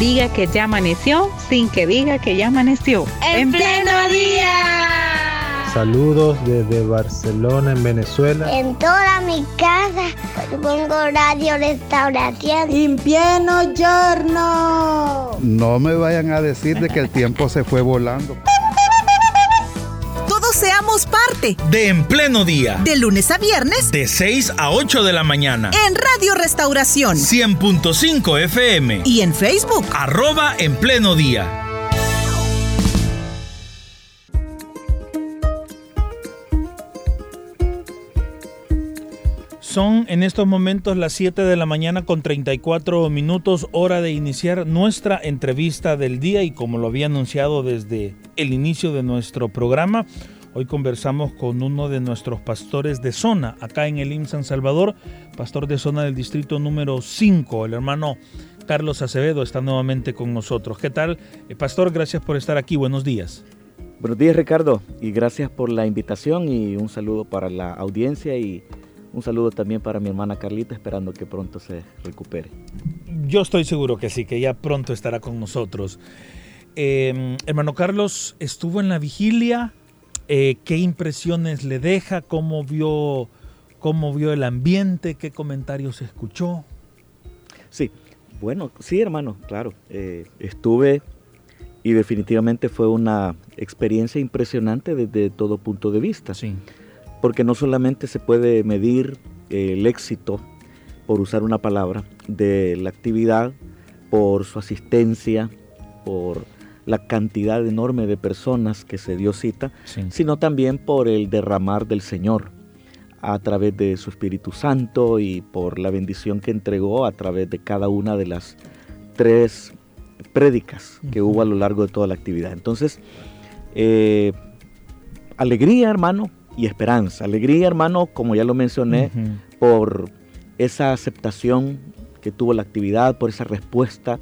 Diga que ya amaneció sin que diga que ya amaneció. ¡En, pleno día! Saludos desde Barcelona, en Venezuela. En toda mi casa pongo radio restauración. En pleno giorno. No me vayan a decir de que el tiempo se fue volando parte de En Pleno Día. De lunes a viernes. De 6 a 8 de la mañana. En Radio Restauración. 100.5 FM. Y en Facebook. Arroba En Pleno Día. Son en estos momentos las 7 de la mañana con 34 minutos, hora de iniciar nuestra entrevista del día y como lo había anunciado desde el inicio de nuestro programa, Hoy conversamos con uno de nuestros pastores de zona, acá en el IM San Salvador, pastor de zona del distrito número 5, el hermano Carlos Acevedo está nuevamente con nosotros. ¿Qué tal? Eh, pastor, gracias por estar aquí. Buenos días. Buenos días, Ricardo, y gracias por la invitación y un saludo para la audiencia y un saludo también para mi hermana Carlita, esperando que pronto se recupere. Yo estoy seguro que sí, que ya pronto estará con nosotros. Eh, hermano Carlos, estuvo en la vigilia eh, qué impresiones le deja, cómo vio, cómo vio el ambiente, qué comentarios escuchó. Sí, bueno, sí hermano, claro. Eh, estuve y definitivamente fue una experiencia impresionante desde todo punto de vista. Sí. Porque no solamente se puede medir el éxito, por usar una palabra, de la actividad, por su asistencia, por la cantidad enorme de personas que se dio cita, sino también por el derramar del Señor a través de su Espíritu Santo y por la bendición que entregó a través de cada una de las tres prédicas que hubo a lo largo de toda la actividad. Entonces, eh, alegría, hermano, y esperanza. Alegría, hermano, como ya lo mencioné, por esa aceptación que tuvo la actividad, por esa respuesta.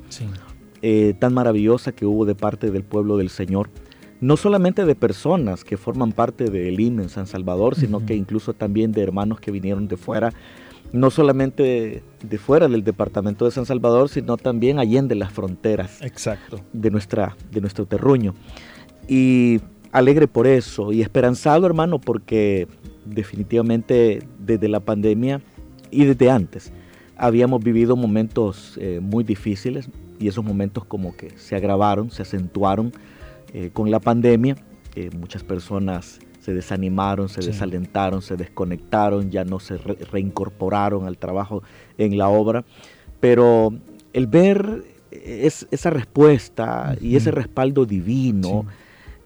Eh, tan maravillosa que hubo de parte del pueblo del Señor. No solamente de personas que forman parte del IN en San Salvador, sino que incluso también de hermanos que vinieron de fuera, no solamente de, fuera del departamento de San Salvador, sino también allende las fronteras Exacto. De, nuestra, de nuestro terruño. Y alegre por eso y esperanzado, hermano, porque definitivamente desde la pandemia y desde antes habíamos vivido momentos eh, muy difíciles, y esos momentos como que se agravaron, se acentuaron eh, con la pandemia. Eh, muchas personas se desanimaron, se desalentaron, se desconectaron, ya no se reincorporaron al trabajo en la obra. Pero el ver esa respuesta y ese respaldo divino,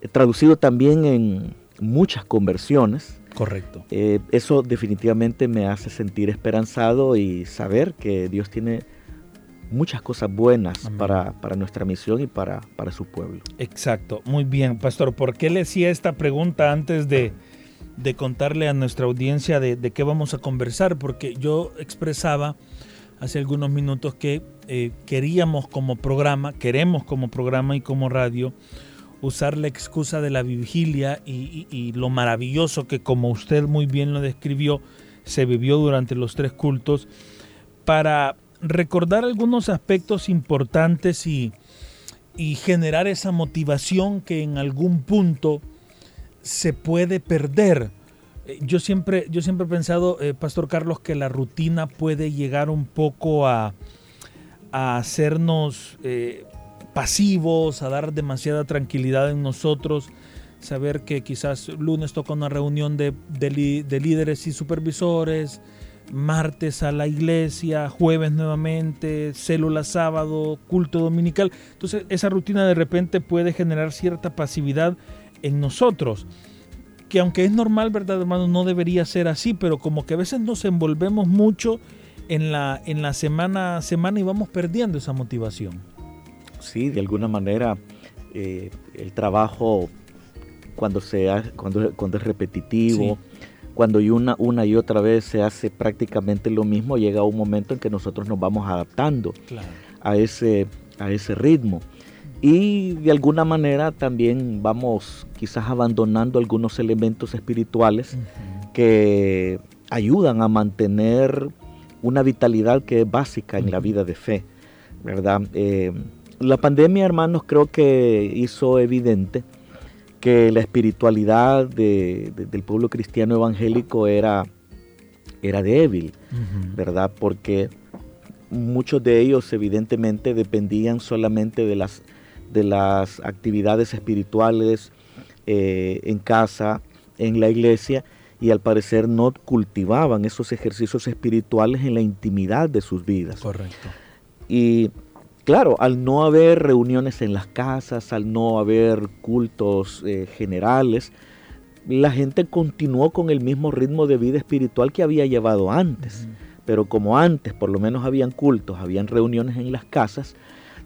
eh, traducido también en muchas conversiones, Correcto. eso definitivamente me hace sentir esperanzado y saber que Dios tiene muchas cosas buenas para, nuestra misión y para, para, su pueblo. Exacto, muy bien, pastor. ¿Por qué le hacía esta pregunta antes de, contarle a nuestra audiencia de, qué vamos a conversar? Porque yo expresaba hace algunos minutos que eh, queríamos como programa, queremos como programa y como radio, usar la excusa de la vigilia y, y lo maravilloso que como usted muy bien lo describió, se vivió durante los tres cultos para recordar algunos aspectos importantes y, generar esa motivación que en algún punto se puede perder. Eh, yo siempre, yo siempre he pensado, eh, Pastor Carlos, que la rutina puede llegar un poco a, hacernos eh, pasivos, a dar demasiada tranquilidad en nosotros, saber que quizás lunes toca una reunión de, de líderes y supervisores, martes a la iglesia, jueves nuevamente, célula sábado, culto dominical. Entonces esa rutina de repente puede generar cierta pasividad en nosotros, que aunque es normal, ¿verdad hermano? No debería ser así, pero como que a veces nos envolvemos mucho en la, en la semana a semana y vamos perdiendo esa motivación. Sí, de alguna manera eh, el trabajo cuando, sea, cuando, cuando es repetitivo, cuando una, una y otra vez se hace prácticamente lo mismo, llega un momento en que nosotros nos vamos adaptando a, ese, a ese ritmo. Y de alguna manera también vamos quizás abandonando algunos elementos espirituales que ayudan a mantener una vitalidad que es básica en la vida de fe, ¿verdad? Eh, la pandemia, hermanos, creo que hizo evidente que la espiritualidad del pueblo cristiano evangélico era, era débil, ¿verdad? Porque muchos de ellos evidentemente dependían solamente de las, de las actividades espirituales eh, en casa, en la iglesia, y al parecer no cultivaban esos ejercicios espirituales en la intimidad de sus vidas. Correcto. Y claro, al no haber reuniones en las casas, al no haber cultos eh, generales, la gente continuó con el mismo ritmo de vida espiritual que había llevado antes. Pero como antes por lo menos habían cultos, habían reuniones en las casas,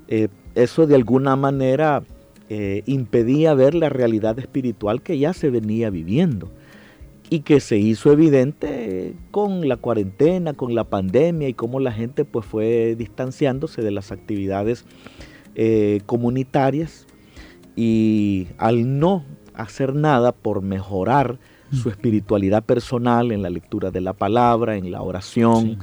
eh, eso de alguna manera eh, impedía ver la realidad espiritual que ya se venía viviendo y que se hizo evidente con la cuarentena, con la pandemia y cómo la gente pues fue distanciándose de las actividades eh, comunitarias y al no hacer nada por mejorar su espiritualidad personal en la lectura de la palabra, en la oración,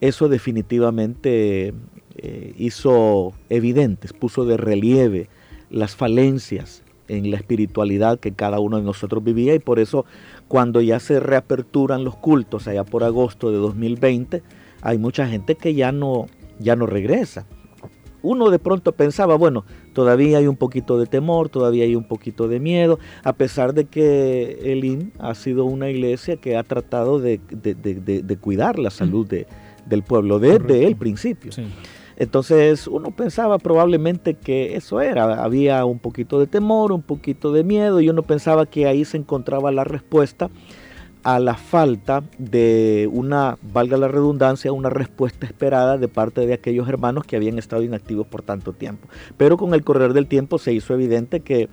eso definitivamente eh, hizo evidentes, puso de relieve las falencias en la espiritualidad que cada uno de nosotros vivía y por eso cuando ya se reaperturan los cultos allá por agosto de 2020, hay mucha gente que ya no, ya no regresa. Uno de pronto pensaba, bueno, todavía hay un poquito de temor, todavía hay un poquito de miedo, a pesar de que el IN ha sido una iglesia que ha tratado de, cuidar la salud del pueblo desde el principio. Entonces uno pensaba probablemente que eso era, había un poquito de temor, un poquito de miedo y uno pensaba que ahí se encontraba la respuesta a la falta de una, valga la redundancia, una respuesta esperada de parte de aquellos hermanos que habían estado inactivos por tanto tiempo. Pero con el correr del tiempo se hizo evidente que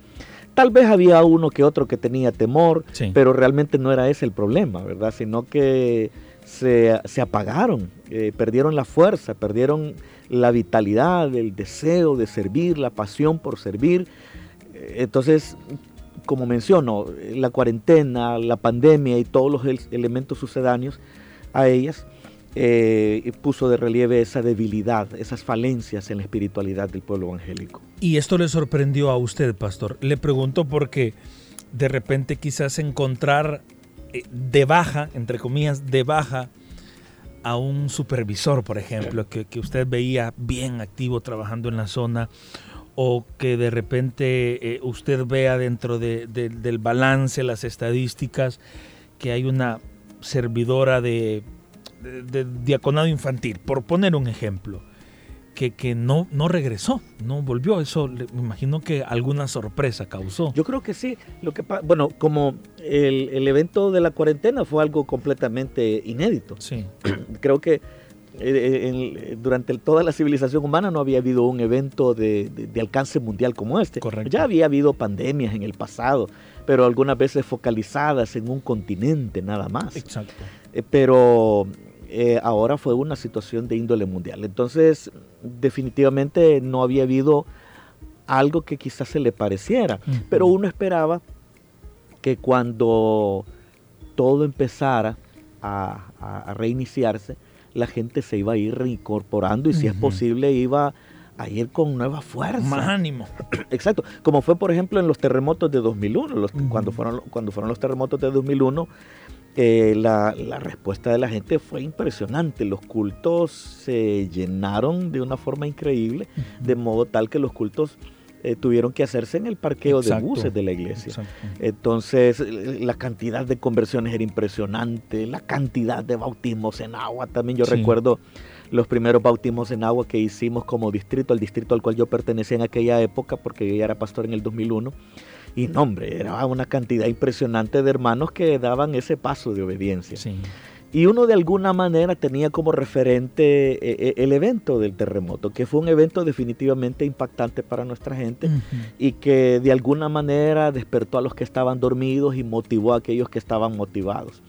tal vez había uno que otro que tenía temor, pero realmente no era ese el problema, ¿verdad? Sino que se, apagaron, eh, perdieron la fuerza, perdieron la vitalidad, el deseo de servir, la pasión por servir. Entonces, como menciono, la cuarentena, la pandemia y todos los elementos sucedáneos a ellas, eh, puso de relieve esa debilidad, esas falencias en la espiritualidad del pueblo evangélico. ¿Y esto le sorprendió a usted, pastor? Le pregunto porque de repente quizás encontrar eh, de baja, entre comillas, de baja, a un supervisor, por ejemplo, que, usted veía bien activo trabajando en la zona, o que de repente eh, usted vea dentro del balance, las estadísticas, que hay una servidora de, de, diaconado infantil, por poner un ejemplo que, no, no regresó, no volvió. Eso me imagino que alguna sorpresa causó. Yo creo que sí. Lo que bueno, como el, evento de la cuarentena fue algo completamente inédito. Sí. Creo que eh, durante toda la civilización humana no había habido un evento de, alcance mundial como este. Correcto. Ya había habido pandemias en el pasado, pero algunas veces focalizadas en un continente nada más. Exacto. Eh, pero eh, ahora fue una situación de índole mundial. Entonces, definitivamente no había habido algo que quizás se le pareciera, pero uno esperaba que cuando todo empezara a, reiniciarse, la gente se iba a ir reincorporando y si es posible iba a ir con nueva fuerza. Más ánimo. Exacto, como fue por ejemplo en los terremotos de 2001, cuando, fueron, cuando fueron los terremotos de 2001, la, respuesta de la gente fue impresionante. Los cultos se llenaron de una forma increíble, de modo tal que los cultos eh, tuvieron que hacerse en el parqueo de buses de la iglesia. Entonces, la cantidad de conversiones era impresionante, la cantidad de bautismos en agua. También yo recuerdo los primeros bautismos en agua que hicimos como distrito, el distrito al cual yo pertenecía en aquella época, porque yo ya era pastor en el 2001 y no, hombre, era una cantidad impresionante de hermanos que daban ese paso de obediencia. Y uno de alguna manera tenía como referente eh, eh, el evento del terremoto, que fue un evento definitivamente impactante para nuestra gente y que de alguna manera despertó a los que estaban dormidos y motivó a aquellos que estaban motivados.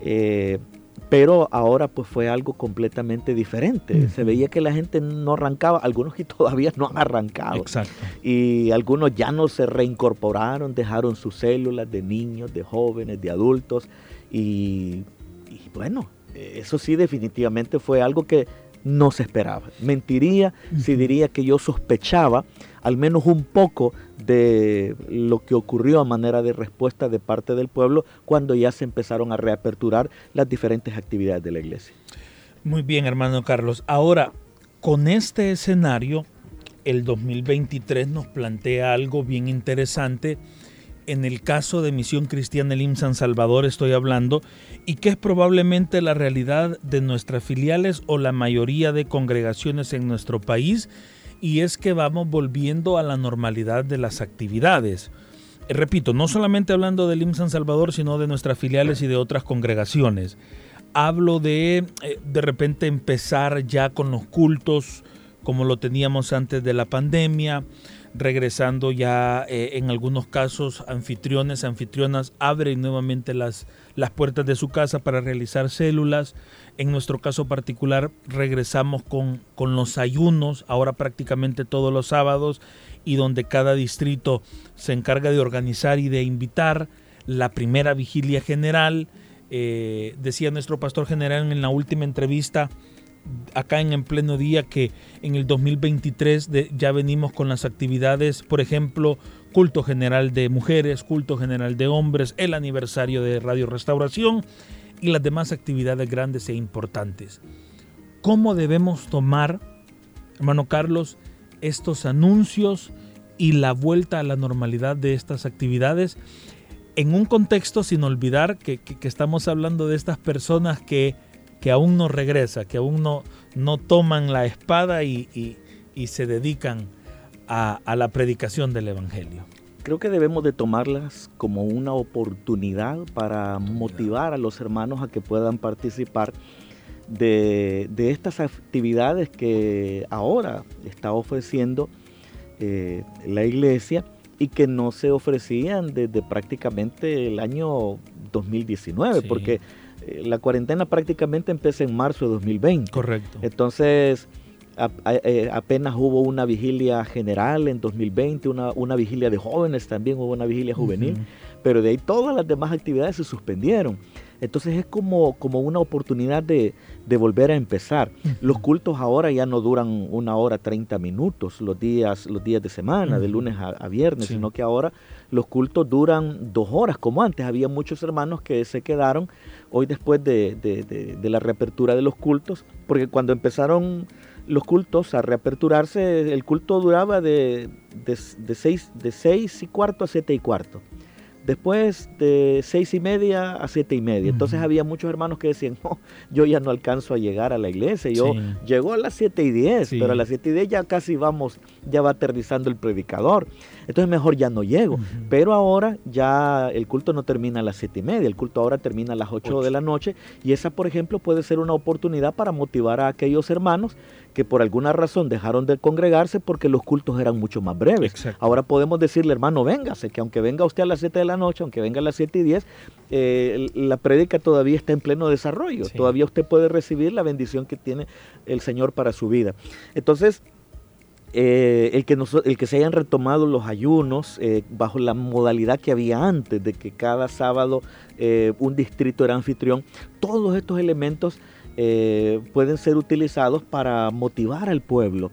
Eh, pero ahora pues fue algo completamente diferente. Se veía que la gente no arrancaba, algunos que todavía no han arrancado. Exacto. Y algunos ya no se reincorporaron, dejaron sus células de niños, de jóvenes, de adultos. Y, bueno, eso sí definitivamente fue algo que no se esperaba. Mentiría si diría que yo sospechaba al menos un poco de lo que ocurrió a manera de respuesta de parte del pueblo cuando ya se empezaron a reaperturar las diferentes actividades de la iglesia. Muy bien, hermano Carlos. Ahora, con este escenario, el 2023 nos plantea algo bien interesante. En el caso de Misión Cristiana Elim San Salvador estoy hablando, y que es probablemente la realidad de nuestras filiales o la mayoría de congregaciones en nuestro país, y es que vamos volviendo a la normalidad de las actividades. Repito, no solamente hablando del IM San Salvador, sino de nuestras filiales y de otras congregaciones. Hablo de eh, de repente empezar ya con los cultos como lo teníamos antes de la pandemia, regresando ya eh, en algunos casos anfitriones, anfitrionas abren nuevamente las, las puertas de su casa para realizar células. En nuestro caso particular regresamos con, con los ayunos, ahora prácticamente todos los sábados, y donde cada distrito se encarga de organizar y de invitar la primera vigilia general. Eh, decía nuestro pastor general en la última entrevista, acá en, en pleno día que en el 2023 ya venimos con las actividades, por ejemplo, culto general de mujeres, culto general de hombres, el aniversario de Radio Restauración y las demás actividades grandes e importantes. ¿Cómo debemos tomar, hermano Carlos, estos anuncios y la vuelta a la normalidad de estas actividades en un contexto sin olvidar que, que estamos hablando de estas personas que que aún no regresa, que aún no, no toman la espada y, se dedican a, la predicación del Evangelio. Creo que debemos de tomarlas como una oportunidad para motivar a los hermanos a que puedan participar de, estas actividades que ahora está ofreciendo eh, la iglesia y que no se ofrecían desde prácticamente el año 2019, porque eh, la cuarentena prácticamente empieza en marzo de 2020. Correcto. Entonces, eh, apenas hubo una vigilia general en 2020, una, una, vigilia de jóvenes también, hubo una vigilia juvenil, pero de ahí todas las demás actividades se suspendieron. Entonces es como, como una oportunidad de, volver a empezar. Los cultos ahora ya no duran una hora 30 minutos los días, los días de semana, de lunes a, viernes, sino que ahora los cultos duran dos horas, como antes. Había muchos hermanos que se quedaron hoy después de, la reapertura de los cultos, porque cuando empezaron los cultos a reaperturarse, el culto duraba de, de, seis, de seis y cuarto a siete y cuarto. Después de seis y media a siete y media. Entonces había muchos hermanos que decían, no, yo ya no alcanzo a llegar a la iglesia. Yo llego a las siete y diez, pero a las siete y diez ya casi vamos, ya va aterrizando el predicador. Entonces mejor ya no llego. Pero ahora ya el culto no termina a las siete y media, el culto ahora termina a las ocho de la noche. Y esa, por ejemplo, puede ser una oportunidad para motivar a aquellos hermanos que por alguna razón dejaron de congregarse porque los cultos eran mucho más breves. Ahora podemos decirle, hermano, véngase, que aunque venga usted a las 7 de la noche, aunque venga a las 7 y 10, eh, la prédica todavía está en pleno desarrollo. Todavía usted puede recibir la bendición que tiene el Señor para su vida. Entonces, eh, el, que el que se hayan retomado los ayunos eh, bajo la modalidad que había antes, de que cada sábado un distrito era anfitrión, todos estos elementos eh, pueden ser utilizados para motivar al pueblo.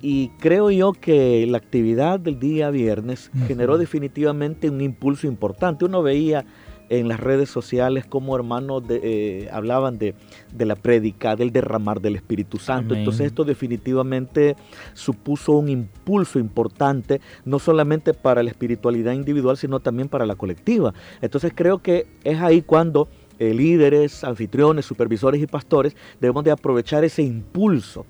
Y creo yo que la actividad del día viernes generó definitivamente un impulso importante. Uno veía en las redes sociales como hermanos eh, hablaban de, la prédica, del derramar del Espíritu Santo. Entonces esto definitivamente supuso un impulso importante, no solamente para la espiritualidad individual, sino también para la colectiva. Entonces creo que es ahí cuando eh, líderes, anfitriones, supervisores y pastores, debemos de aprovechar ese impulso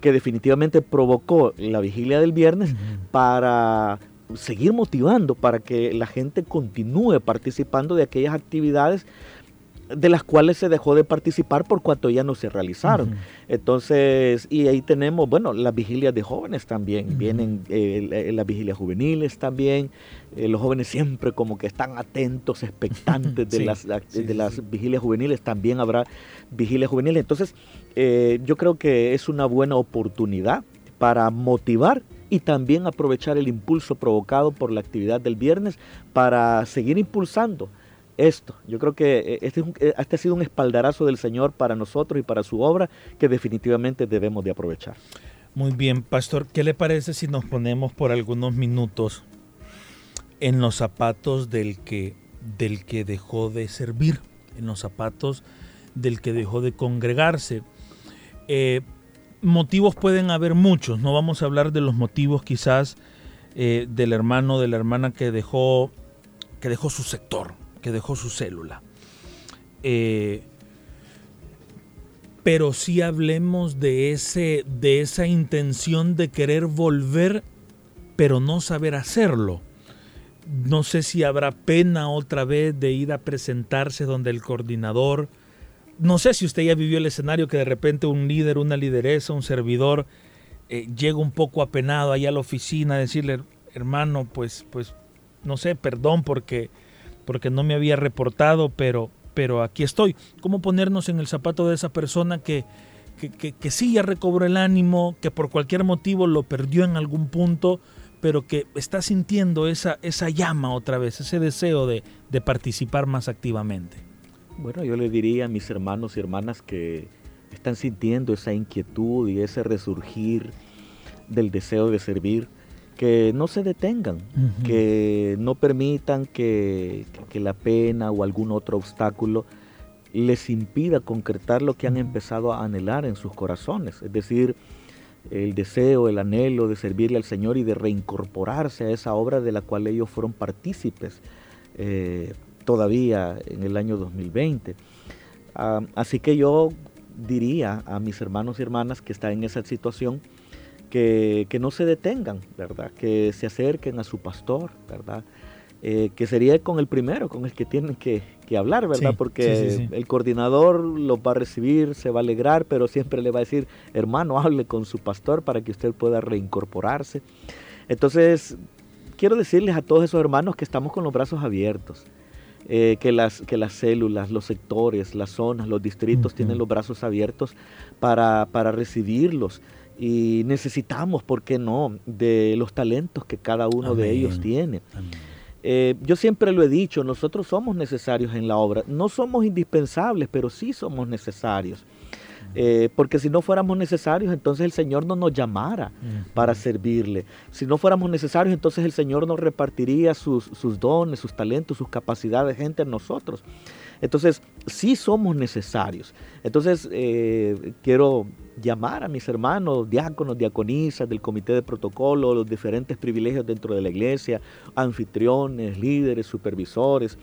que definitivamente provocó la vigilia del viernes para seguir motivando, para que la gente continúe participando de aquellas actividades de las cuales se dejó de participar por cuanto ya no se realizaron. Entonces, y ahí tenemos, bueno, las vigilias de jóvenes también, vienen eh, las vigilias juveniles también, eh, los jóvenes siempre como que están atentos, expectantes de, las, de las vigilias juveniles, también habrá vigilias juveniles. Entonces, eh, yo creo que es una buena oportunidad para motivar y también aprovechar el impulso provocado por la actividad del viernes para seguir impulsando esto. Yo creo que eh, este, eh, este, ha sido un espaldarazo del Señor para nosotros y para su obra que definitivamente debemos de aprovechar. Muy bien, pastor, ¿qué le parece si nos ponemos por algunos minutos en los zapatos del que, del que dejó de servir, en los zapatos del que dejó de congregarse? Eh, motivos pueden haber muchos, no vamos a hablar de los motivos quizás del hermano, de la hermana que dejó, que dejó su sector, que dejó su célula. Eh, pero sí hablemos de, ese, de esa intención de querer volver, pero no saber hacerlo. No sé si habrá pena otra vez de ir a presentarse donde el coordinador, no sé si usted ya vivió el escenario que de repente un líder, una lideresa, un servidor eh, llega un poco apenado allá a la oficina a decirle, hermano, pues, pues, no sé, perdón porque porque no me había reportado, pero, pero aquí estoy. ¿Cómo ponernos en el zapato de esa persona que, que, sí ya recobró el ánimo, que por cualquier motivo lo perdió en algún punto, pero que está sintiendo esa, esa llama otra vez, ese deseo de, de participar más activamente? Bueno, yo le diría a mis hermanos y hermanas que están sintiendo esa inquietud y ese resurgir del deseo de servir, que no se detengan, que no permitan que, la pena o algún otro obstáculo les impida concretar lo que han empezado a anhelar en sus corazones, es decir, el deseo, el anhelo de servirle al Señor y de reincorporarse a esa obra de la cual ellos fueron partícipes eh, todavía en el año 2020. Ah, así que yo diría a mis hermanos y hermanas que están en esa situación, que, no se detengan, ¿verdad? Que se acerquen a su pastor, ¿verdad? Eh, que sería con el primero, con el que tienen que, hablar, ¿verdad? Porque el coordinador lo va a recibir, se va a alegrar, pero siempre le va a decir, hermano, hable con su pastor para que usted pueda reincorporarse. Entonces, quiero decirles a todos esos hermanos que estamos con los brazos abiertos. Eh, que, las, que las células, los sectores, las zonas, los distritos tienen los brazos abiertos para, para recibirlos y necesitamos, ¿por qué no?, de los talentos que cada uno de ellos tiene. Eh, yo siempre lo he dicho, nosotros somos necesarios en la obra, no somos indispensables, pero sí somos necesarios. Eh, porque si no fuéramos necesarios, entonces el Señor no nos llamara para servirle. Si no fuéramos necesarios, entonces el Señor nos repartiría sus, sus dones, sus talentos, sus capacidades, gente en nosotros. Entonces, sí somos necesarios. Entonces, eh, quiero llamar a mis hermanos, diáconos, diaconisas del comité de protocolo, los diferentes privilegios dentro de la iglesia, anfitriones, líderes, supervisores,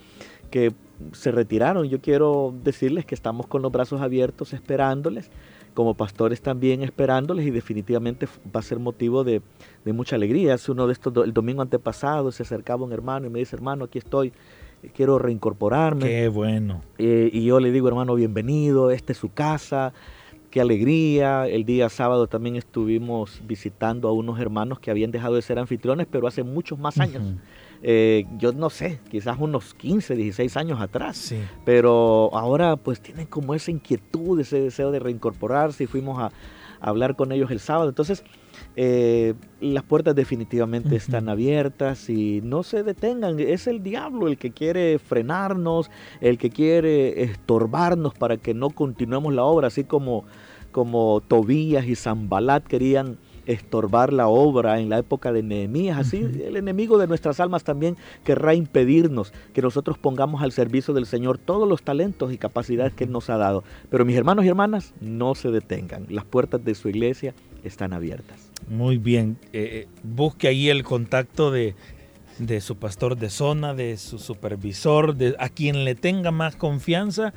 que se retiraron. Yo quiero decirles que estamos con los brazos abiertos esperándoles, como pastores también esperándoles y definitivamente va a ser motivo de, mucha alegría. Hace uno de estos, el domingo antepasado se acercaba un hermano y me dice, hermano, aquí estoy quiero reincorporarme. Qué bueno. Eh, y yo le digo, hermano, bienvenido, esta es su casa, qué alegría. El día sábado también estuvimos visitando a unos hermanos que habían dejado de ser anfitriones, pero hace muchos más años. Eh, yo no sé, quizás unos 15, 16 años atrás. Sí. Pero ahora pues tienen como esa inquietud, ese deseo de reincorporarse y fuimos a hablar con ellos el sábado. Entonces, eh, las puertas definitivamente están abiertas y no se detengan. Es el diablo el que quiere frenarnos, el que quiere estorbarnos para que no continuemos la obra, así como, como Tobías y Zambalat querían estorbar la obra en la época de Nehemías. Así el enemigo de nuestras almas también querrá impedirnos que nosotros pongamos al servicio del Señor todos los talentos y capacidades que Él nos ha dado. Pero mis hermanos y hermanas, no se detengan. Las puertas de su iglesia están abiertas. Muy bien. Eh, eh, busque ahí el contacto de, su pastor de zona, de su supervisor, de a quien le tenga más confianza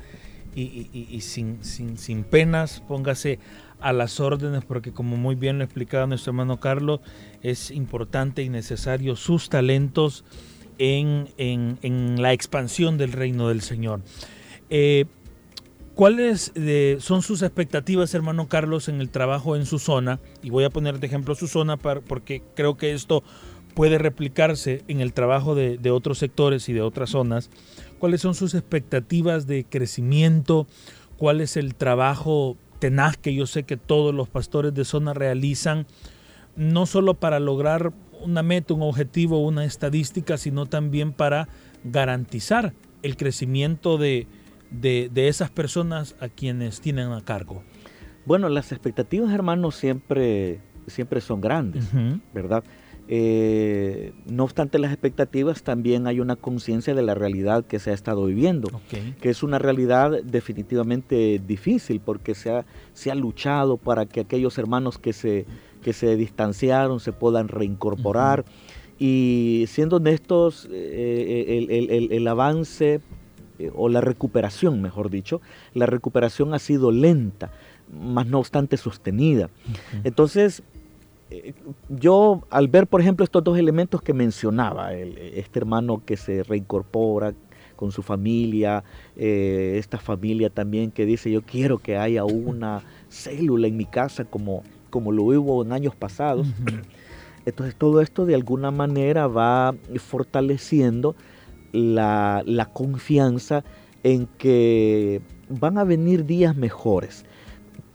y, sin, sin, penas póngase a las órdenes porque como muy bien lo explicaba nuestro hermano Carlos, es importante y necesario sus talentos en, la expansión del reino del Señor. Eh, ¿Cuáles eh, son sus expectativas, hermano Carlos, en el trabajo en su zona? Y voy a poner de ejemplo su zona porque creo que esto puede replicarse en el trabajo de, otros sectores y de otras zonas. ¿Cuáles son sus expectativas de crecimiento? ¿Cuál es el trabajo tenaz que yo sé que todos los pastores de zona realizan? No solo para lograr una meta, un objetivo, una estadística, sino también para garantizar el crecimiento de, de, esas personas a quienes tienen a cargo? Bueno, las expectativas, hermanos, siempre, siempre son grandes, ¿verdad? Eh, no obstante las expectativas, también hay una conciencia de la realidad que se ha estado viviendo, que es una realidad definitivamente difícil porque se ha, se ha luchado para que aquellos hermanos que se, que se distanciaron se puedan reincorporar. Y siendo honestos, eh, el, el, avance eh, o la recuperación, mejor dicho, la recuperación ha sido lenta, más no obstante sostenida. Entonces, eh, yo al ver, por ejemplo, estos dos elementos que mencionaba, este hermano que se reincorpora con su familia, esta familia también que dice, yo quiero que haya una célula en mi casa como, como lo hubo en años pasados. Entonces todo esto de alguna manera va fortaleciendo la, confianza en que van a venir días mejores.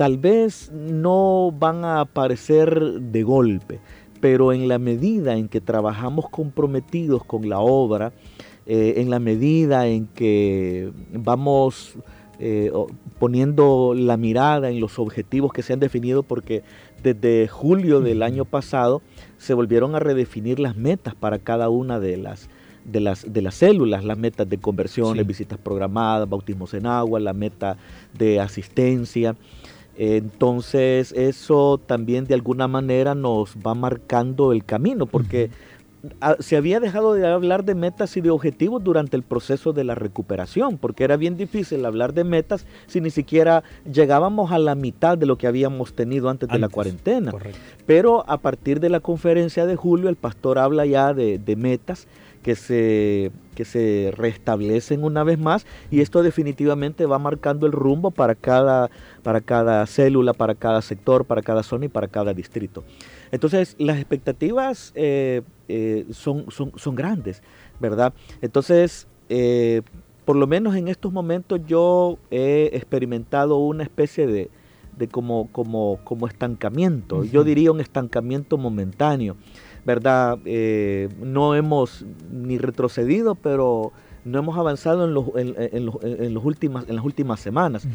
Tal vez no van a aparecer de golpe, pero en la medida en que trabajamos comprometidos con la obra, eh, en la medida en que vamos eh, poniendo la mirada en los objetivos que se han definido, porque desde julio del año pasado se volvieron a redefinir las metas para cada una de las, de las, de las células, las metas de conversión, visitas programadas, bautismos en agua, la meta de asistencia. Entonces eso también de alguna manera nos va marcando el camino, porque se había dejado de hablar de metas y de objetivos durante el proceso de la recuperación, porque era bien difícil hablar de metas si ni siquiera llegábamos a la mitad de lo que habíamos tenido antes, de la cuarentena. Pero a partir de la conferencia de julio, el pastor habla ya de, metas que se, que se restablecen una vez más y esto definitivamente va marcando el rumbo para cada, para cada célula, para cada sector, para cada zona y para cada distrito. Entonces, las expectativas eh, eh, son, son, grandes, ¿verdad? Entonces, eh, por lo menos en estos momentos yo he experimentado una especie de, como, como, como estancamiento. Yo diría un estancamiento momentáneo, ¿verdad? no hemos ni retrocedido, pero no hemos avanzado en, los, en, los, en los últimas, en las últimas semanas.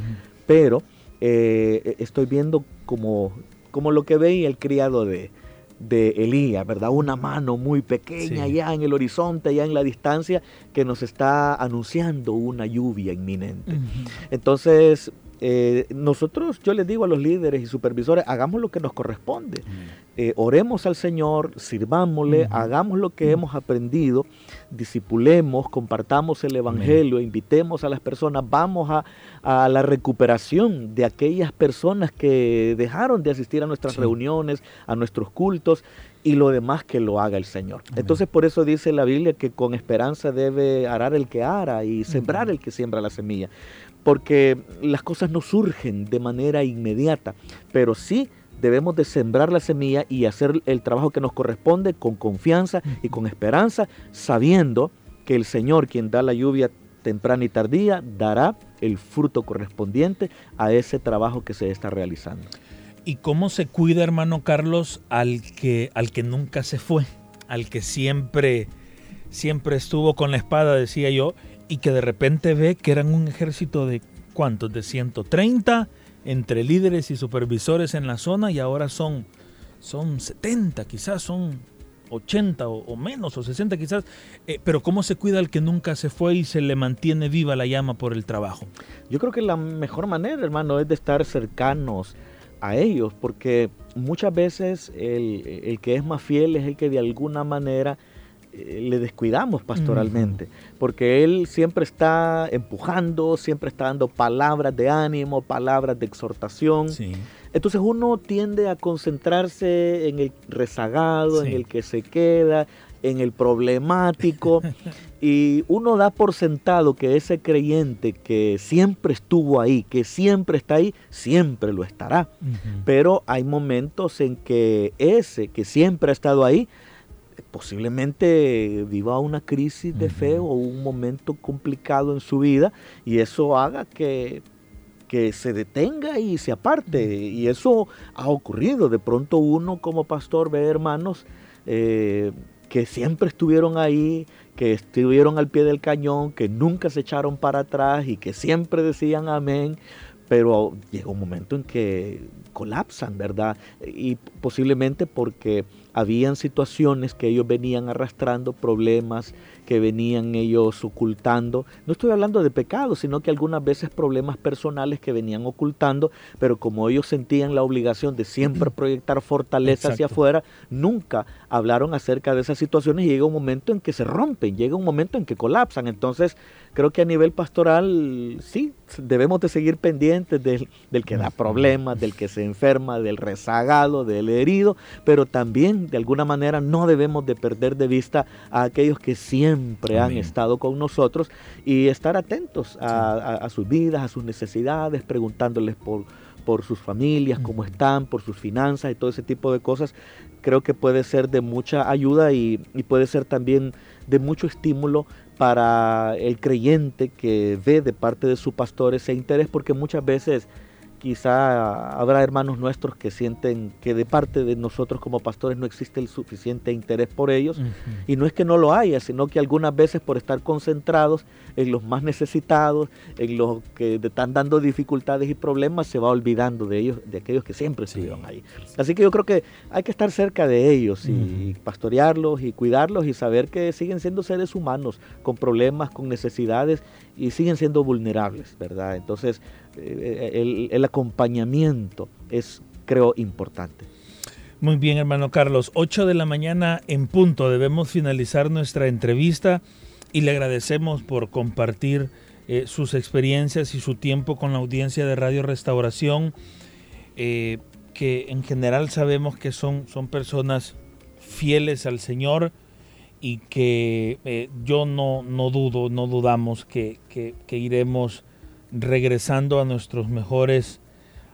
Pero estoy viendo como como lo que veía el criado de, de Elías, ¿verdad? Una mano muy pequeña allá en el horizonte, allá en la distancia, que nos está anunciando una lluvia inminente. Entonces, eh, nosotros, yo les digo a los líderes y supervisores, hagamos lo que nos corresponde. Eh, oremos al Señor, sirvámosle, hagamos lo que hemos aprendido, disipulemos, compartamos el Evangelio, invitemos a las personas, vamos a, la recuperación de aquellas personas que dejaron de asistir a nuestras reuniones, a nuestros cultos y lo demás que lo haga el Señor. Entonces por eso dice la Biblia que con esperanza debe arar el que ara y sembrar el que siembra la semilla porque las cosas no surgen de manera inmediata, pero sí debemos de sembrar la semilla y hacer el trabajo que nos corresponde con confianza y con esperanza, sabiendo que el Señor, quien da la lluvia temprana y tardía, dará el fruto correspondiente a ese trabajo que se está realizando. ¿Y cómo se cuida, hermano Carlos, al que, al que nunca se fue, al que siempre, siempre estuvo con la espada, decía yo, y que de repente ve que eran un ejército de cuántos, de 130 entre líderes y supervisores en la zona y ahora son, son 70, quizás son 80 o, menos, o 60 quizás, eh, pero ¿cómo se cuida el que nunca se fue y se le mantiene viva la llama por el trabajo? Yo creo que la mejor manera, hermano, es de estar cercanos a ellos, porque muchas veces el, el que es más fiel es el que de alguna manera le descuidamos pastoralmente, porque Él siempre está empujando, siempre está dando palabras de ánimo, palabras de exhortación. Entonces uno tiende a concentrarse en el rezagado, en el que se queda, en el problemático, y uno da por sentado que ese creyente que siempre estuvo ahí, que siempre está ahí, siempre lo estará. Pero hay momentos en que ese que siempre ha estado ahí, posiblemente viva una crisis de fe o un momento complicado en su vida y eso haga que, que se detenga y se aparte. Y eso ha ocurrido. De pronto uno como pastor ve hermanos eh, que siempre estuvieron ahí, que estuvieron al pie del cañón, que nunca se echaron para atrás y que siempre decían amén, pero llega un momento en que colapsan, ¿verdad? Y posiblemente porque habían situaciones que ellos venían arrastrando, problemas que venían ellos ocultando. No estoy hablando de pecados, sino que algunas veces problemas personales que venían ocultando, pero como ellos sentían la obligación de siempre proyectar fortaleza hacia afuera, nunca hablaron acerca de esas situaciones y llega un momento en que se rompen, llega un momento en que colapsan. Entonces, creo que a nivel pastoral, sí, debemos de seguir pendientes del, del que da problemas, del que se enferma, del rezagado, del herido, pero también de alguna manera no debemos de perder de vista a aquellos que siempre han estado con nosotros y estar atentos a, sus vidas, a sus necesidades, preguntándoles por, por sus familias, cómo están, por sus finanzas y todo ese tipo de cosas, creo que puede ser de mucha ayuda y, y, puede ser también de mucho estímulo para el creyente que ve de parte de su pastor ese interés, porque muchas veces quizá habrá hermanos nuestros que sienten que de parte de nosotros como pastores no existe el suficiente interés por ellos. Y no es que no lo haya, sino que algunas veces por estar concentrados en los más necesitados, en los que están dando dificultades y problemas, se va olvidando de ellos, de aquellos que siempre estuvieron ahí. Así que yo creo que hay que estar cerca de ellos y pastorearlos y cuidarlos y saber que siguen siendo seres humanos con problemas, con necesidades y siguen siendo vulnerables, ¿verdad? Entonces, eh, el, acompañamiento es, creo, importante. Muy bien, hermano Carlos. 8 de la mañana en punto. Debemos finalizar nuestra entrevista y le agradecemos por compartir eh, sus experiencias y su tiempo con la audiencia de Radio Restauración, eh, que en general sabemos que son, son personas fieles al Señor y que yo no, no dudo, no dudamos que, que iremos regresando a nuestros mejores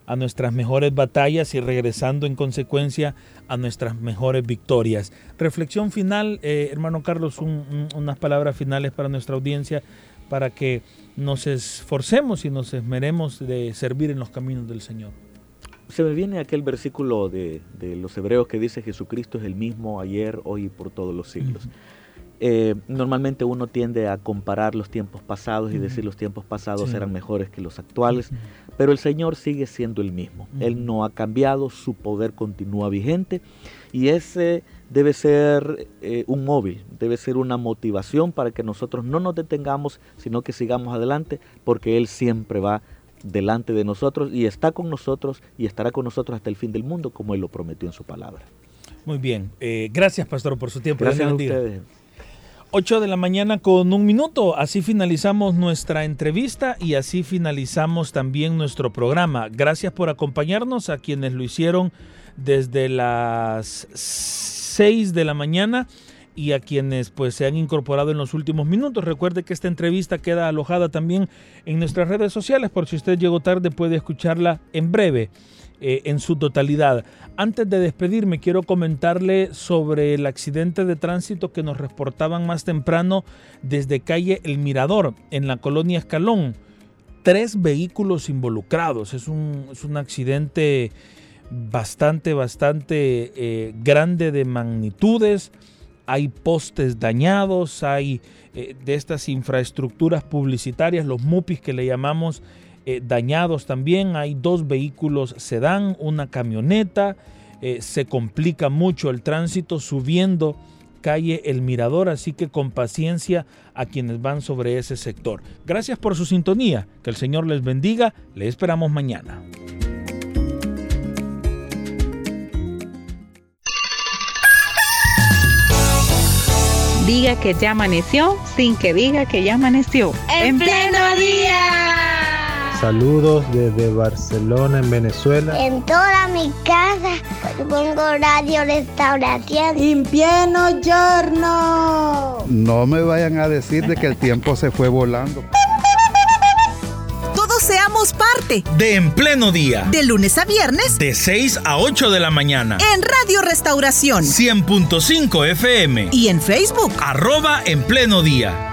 a nuestras mejores batallas y regresando en consecuencia a nuestras mejores victorias. Reflexión final, eh, hermano Carlos, unas palabras finales para nuestra audiencia para que nos esforcemos y nos esmeremos de servir en los caminos del Señor. Se me viene aquel versículo de, los hebreos que dice Jesucristo es el mismo ayer, hoy y por todos los siglos. Eh, normalmente uno tiende a comparar los tiempos pasados y decir los tiempos pasados eran mejores que los actuales, pero el Señor sigue siendo el mismo. Él no ha cambiado, su poder continúa vigente y ese debe ser eh, un móvil, debe ser una motivación para que nosotros no nos detengamos, sino que sigamos adelante, porque Él siempre va delante de nosotros y está con nosotros y estará con nosotros hasta el fin del mundo, como Él lo prometió en su palabra. Muy bien, eh, gracias Pastor por su tiempo. Gracias a ustedes. 8 de la mañana con un minuto. Así finalizamos nuestra entrevista y así finalizamos también nuestro programa. Gracias por acompañarnos a quienes lo hicieron desde las 6 de la mañana y a quienes pues se han incorporado en los últimos minutos. Recuerde que esta entrevista queda alojada también en nuestras redes sociales por si usted llegó tarde puede escucharla en breve. Eh, en su totalidad. Antes de despedirme, quiero comentarle sobre el accidente de tránsito que nos reportaban más temprano desde calle El Mirador, en la colonia Escalón. Tres vehículos involucrados. Es un, accidente bastante, bastante eh, grande de magnitudes. Hay postes dañados, hay eh, de estas infraestructuras publicitarias, los MUPIs que le llamamos, eh, dañados también. Hay dos vehículos sedán, una camioneta. Eh, se complica mucho el tránsito subiendo calle El Mirador, así que con paciencia a quienes van sobre ese sector. Gracias por su sintonía, que el Señor les bendiga, le esperamos mañana. Diga que ya amaneció sin que diga que ya amaneció. En, pleno día. Saludos desde Barcelona, en Venezuela. En toda mi casa pongo radio restauración. En pieno giorno. No me vayan a decir de que el tiempo se fue volando. Todos seamos parte de En Pleno Día. De lunes a viernes. De 6 a 8 de la mañana. En Radio Restauración. 100.5 FM. Y en Facebook. Arroba En Pleno Día.